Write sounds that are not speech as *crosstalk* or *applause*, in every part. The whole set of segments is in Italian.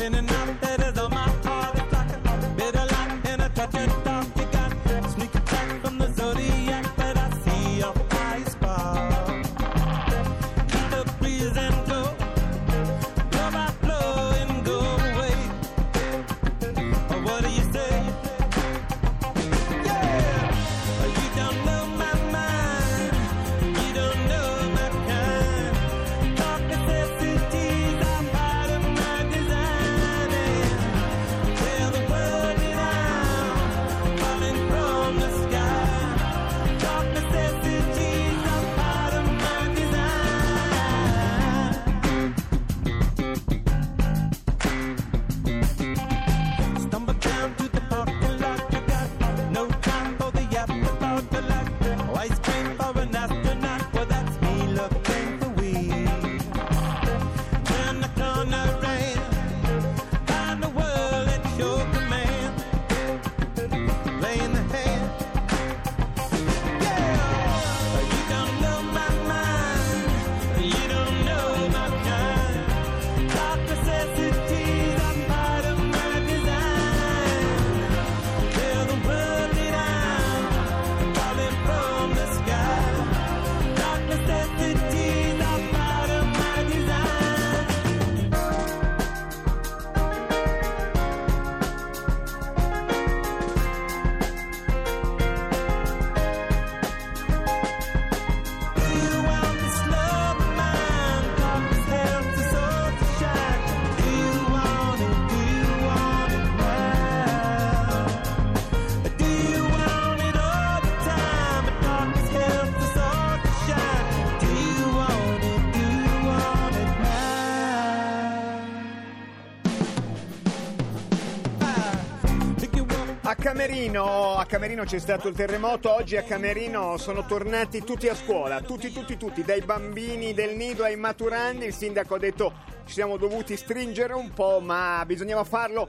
been enough. A Camerino, a Camerino c'è stato il terremoto, oggi a Camerino sono tornati tutti a scuola, tutti, tutti, tutti, dai bambini del nido ai maturandi, il sindaco ha detto ci siamo dovuti stringere un po', ma bisognava farlo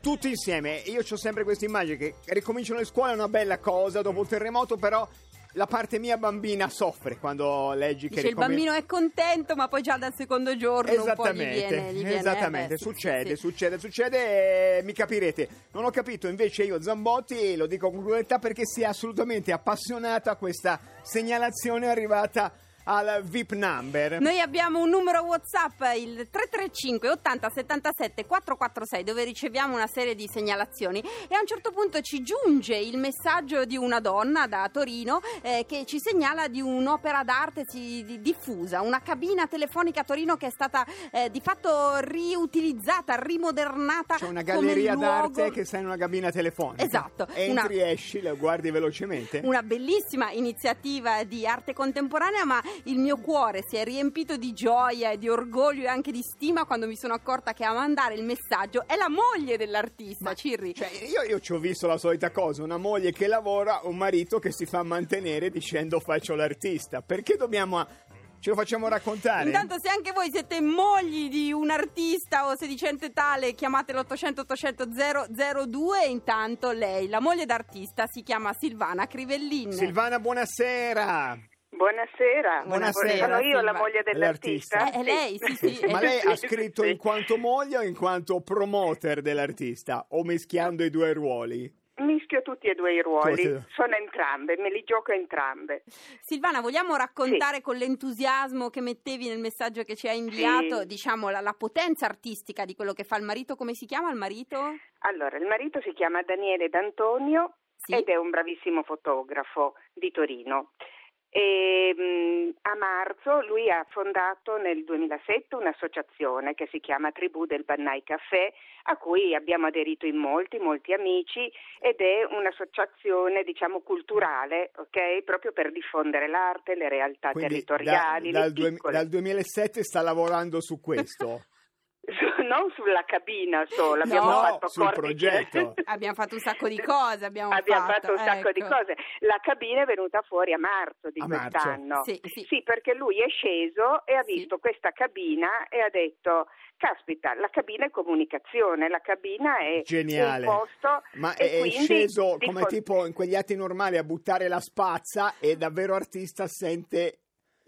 tutti insieme. Io ho sempre questa immagine che ricominciano le scuole, è una bella cosa, dopo il terremoto però la parte mia bambina soffre quando leggi che Dice il ricomin- bambino è contento, ma poi già dal secondo giorno po' gli Esattamente, viene, gli viene, esattamente, eh beh, sì, succede, sì. succede, succede, e mi capirete. Non ho capito invece io Zambotti, lo dico con crudeltà perché si è assolutamente appassionato a questa segnalazione arrivata al VIP number. Noi abbiamo un numero WhatsApp, il 335 80 77 446, dove riceviamo una serie di segnalazioni e a un certo punto ci giunge il messaggio di una donna da Torino eh, che ci segnala di un'opera d'arte si- di- diffusa, una cabina telefonica a Torino che è stata eh, di fatto riutilizzata, rimodernata. C'è una galleria luogo- d'arte che sta in una cabina telefonica. Esatto, Entri, una- esci, la guardi velocemente. Una bellissima iniziativa di arte contemporanea, ma il mio cuore si è riempito di gioia e di orgoglio e anche di stima quando mi sono accorta che a mandare il messaggio è la moglie dell'artista, Cirri. Cioè, io, io ci ho visto la solita cosa, una moglie che lavora, un marito che si fa mantenere dicendo faccio l'artista. Perché dobbiamo... Ce lo facciamo raccontare? Intanto se anche voi siete mogli di un artista o sedicente tale chiamate l'800 800 002 intanto lei, la moglie d'artista, si chiama Silvana Crivellin. Silvana, buonasera. Buonasera, Buonasera, sono io la moglie dell'artista. Eh, è lei, sì, sì. Ma lei ha *laughs* Sì, scritto sì. in quanto moglie o in quanto promoter dell'artista? O mischiando i due ruoli? Mischio tutti e due i ruoli, sono entrambe, me li gioco entrambe. Silvana, vogliamo raccontare con l'entusiasmo che mettevi nel messaggio che ci hai inviato, Sì. diciamo, la, la potenza artistica di quello che fa il marito? Come si chiama il marito? Allora, il marito si chiama Daniele D'Antonio Sì. ed è un bravissimo fotografo di Torino. E mh, a marzo lui ha fondato nel 2007 un'associazione che si chiama Tribù del Bannai Caffè, a cui abbiamo aderito in molti, molti amici ed è un'associazione diciamo culturale, ok? Proprio per diffondere l'arte, le realtà Quindi territoriali, da- dal, due- dal 2007 sta lavorando su questo. *laughs* Su- non sulla cabina solo, abbiamo No, fatto sul corti- progetto. *laughs* Abbiamo fatto un sacco di *laughs* cose, abbiamo, Abbiamo fatto, un sacco di ecco. cose. La cabina è venuta fuori a marzo di A marzo. quest'anno. Sì, sì. perché lui è sceso e ha Sì. visto questa cabina e ha detto: Caspita, la cabina è comunicazione, la cabina è Geniale. un posto. Ma e è, sceso di come co- tipo in quegli atti normali a buttare la spazza e davvero artista sente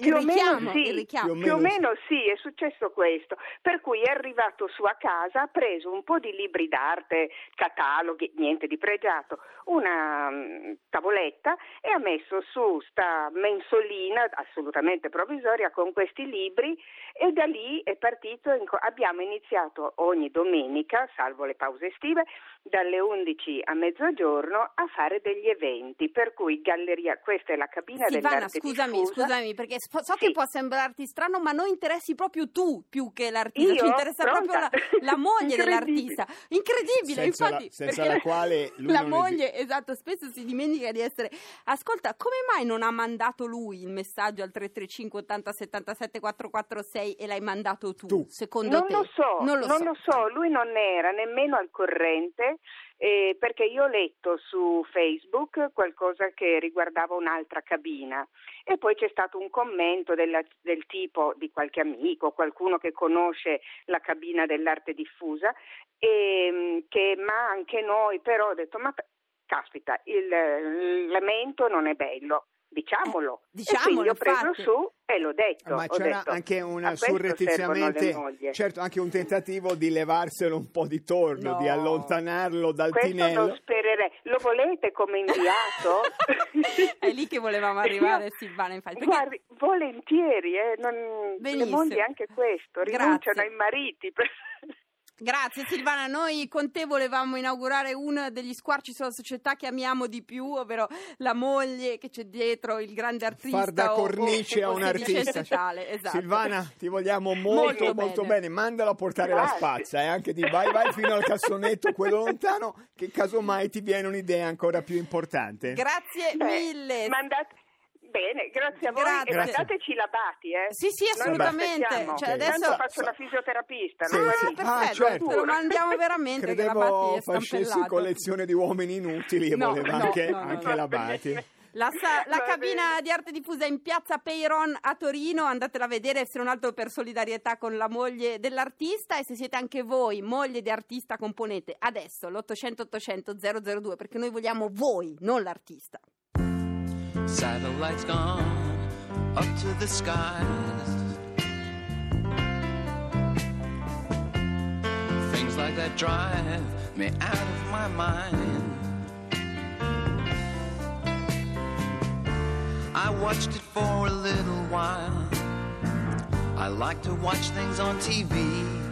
Più o meno sì. Più o Più o meno sì, è successo questo. Per cui è arrivato su a casa, ha preso un po' di libri d'arte, cataloghi, niente di pregiato, una mm, tavoletta e ha messo su sta mensolina assolutamente provvisoria con questi libri e da lì è partito. in abbiamo iniziato ogni domenica, salvo le pause estive, dalle 11 a mezzogiorno a fare degli eventi. Per cui galleria, questa è la cabina Silvana, dell'arte scusami, diffusa. scusami, perché so so Sì. che può sembrarti strano, ma noi interessi proprio tu più che l'artista, Io? ci interessa proprio la, Pronta? *laughs* la moglie Incredibile. dell'artista. Incredibile, senza, infatti. la, senza la quale lui la non moglie, esatto, spesso si dimentica di essere. Ascolta, come mai non ha mandato lui il messaggio al 335 80 77 446 e l'hai mandato tu? Tu. Secondo Non te? lo so, non lo so. lui non era nemmeno al corrente eh, perché io ho letto su Facebook qualcosa che riguardava un'altra cabina e poi c'è stato un commento della- del tipo di qualche amico, qualcuno che conosce la cabina dell'arte diffusa, e, che, ma anche noi però ho detto ma caspita il, il lamento non è bello. Diciamolo. Eh, e quindi diciamolo, ho preso infatti. su e l'ho detto. Ma ho c'era detto, anche "A una surrettiziamente, le mogli." certo, anche un tentativo di levarselo un po' di torno, No. di allontanarlo dal Questo tinello. non spererei. Lo volete come inviato? *laughs* È lì che volevamo arrivare, Silvana, infatti. Perché- Guardi, volentieri, eh, non- le mogli anche questo, Grazie. rinunciano ai mariti. per- Grazie Silvana, noi con te volevamo inaugurare uno degli squarci sulla società che amiamo di più, ovvero la moglie che c'è dietro il grande artista. Far da o- o- cornice a un artista. tale, esatto. Silvana, ti vogliamo molto, Molto molto, bene. bene. Mandalo a portare la Grazie. spazza e anche di vai, vai fino al cassonetto, quello *laughs* lontano, che casomai ti viene un'idea ancora più importante. Grazie Beh, mille. mandate- Bene, grazie a voi Grazie. e mandateci la Bati, eh. Sì, sì, assolutamente. Cioè, adesso... Tanto faccio la fisioterapista, Sì, Ah, sì. vorrei- perfetto, Ah, certo. te lo mandiamo veramente che la Batti Credevo facessi collezione di uomini inutili e No, voleva no, anche, no, anche no. la Bati. La, sa- la cabina bene. di arte diffusa è in piazza Peyron a Torino, andatela a vedere se non altro per solidarietà con la moglie dell'artista e se siete anche voi moglie di artista componete adesso l'800 800 002 perché noi vogliamo voi, non l'artista. Satellites gone up to the skies. Things like that drive me out of my mind. I watched it for a little while. I like to watch things on TV.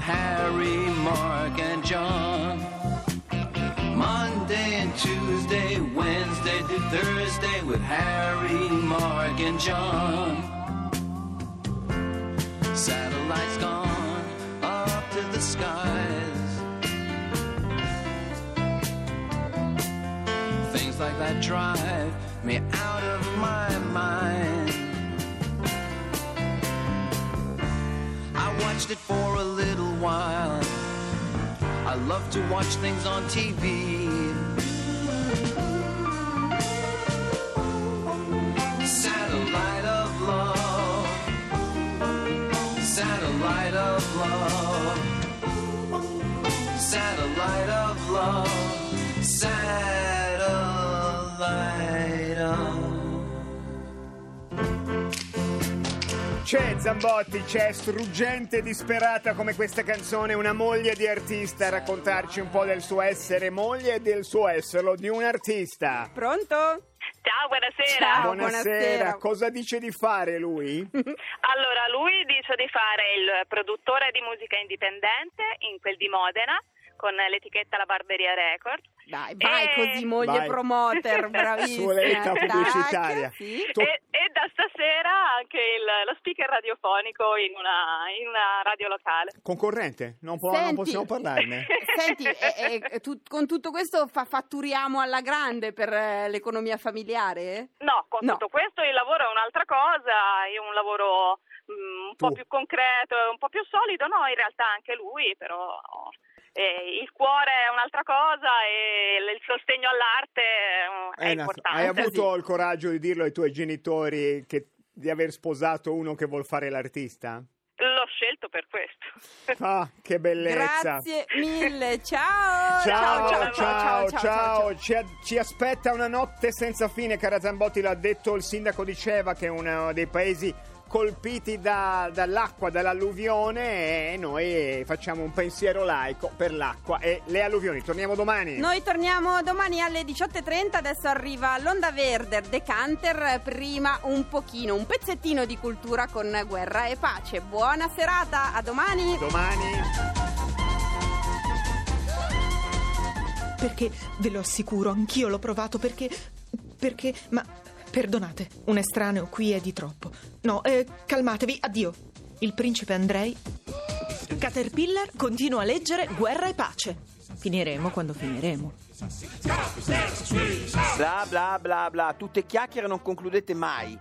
Harry, Mark, and John. Monday and Tuesday, Wednesday to Thursday with Harry, Mark, and John. Satellites gone up to the skies. Things like that drive me out of my mind. I watched it for a little while. I love to watch things on TV. C'è Zambotti, c'è struggente e disperata come questa canzone, una moglie di artista a raccontarci un po' del suo essere moglie e del suo esserlo di un artista. Pronto? Ciao, buonasera. Ciao. Buonasera. buonasera. cosa dice di fare lui? *laughs* Allora, lui dice di fare il produttore di musica indipendente in quel di Modena con l'etichetta La Barberia Records. Dai, vai Eh, così, moglie Vai. promoter, *laughs* bravissima. Soletta Tac, pubblicitaria. sì. Tu- E, e da stasera anche il- lo speaker radiofonico in una, in una radio locale. Concorrente? Non, può- non Senti. possiamo parlarne? *laughs* Senti, e- e tu- con tutto questo fa- fatturiamo alla grande per eh, l'economia familiare? No, con No. tutto questo il lavoro è un'altra cosa, è un lavoro mm, un po' Tu. più concreto, un po' più solido, no, in realtà anche lui, però eh, il cuore è un'altra cosa e il sostegno all'arte è, Eh, importante. hai avuto Sì. il coraggio di dirlo ai tuoi genitori che- di aver sposato uno che vuol fare l'artista? L'ho scelto per questo. *laughs* Ah, che bellezza! Grazie mille, ciao! Ciao, ciao, ciao, ciao, ciao. Ci, ci aspetta una notte senza fine, cara Zambotti, l'ha detto il sindaco di Ceva, che è uno dei paesi colpiti da- dall'acqua, dall'alluvione e noi facciamo un pensiero laico per l'acqua e le alluvioni. Torniamo domani. Noi torniamo domani alle 18.30, adesso arriva l'Onda Verde, Decanter, prima un pochino, un pezzettino di cultura con guerra e pace. Buona serata, a domani! Domani. Perché ve lo assicuro, anch'io l'ho provato perché. perché. ma. Perdonate, un estraneo qui è di troppo. No, eh, calmatevi, addio. Il principe Andrei. Caterpillar continua a leggere Guerra e pace. Finiremo quando finiremo. Bla bla bla bla, tutte chiacchiere non concludete mai.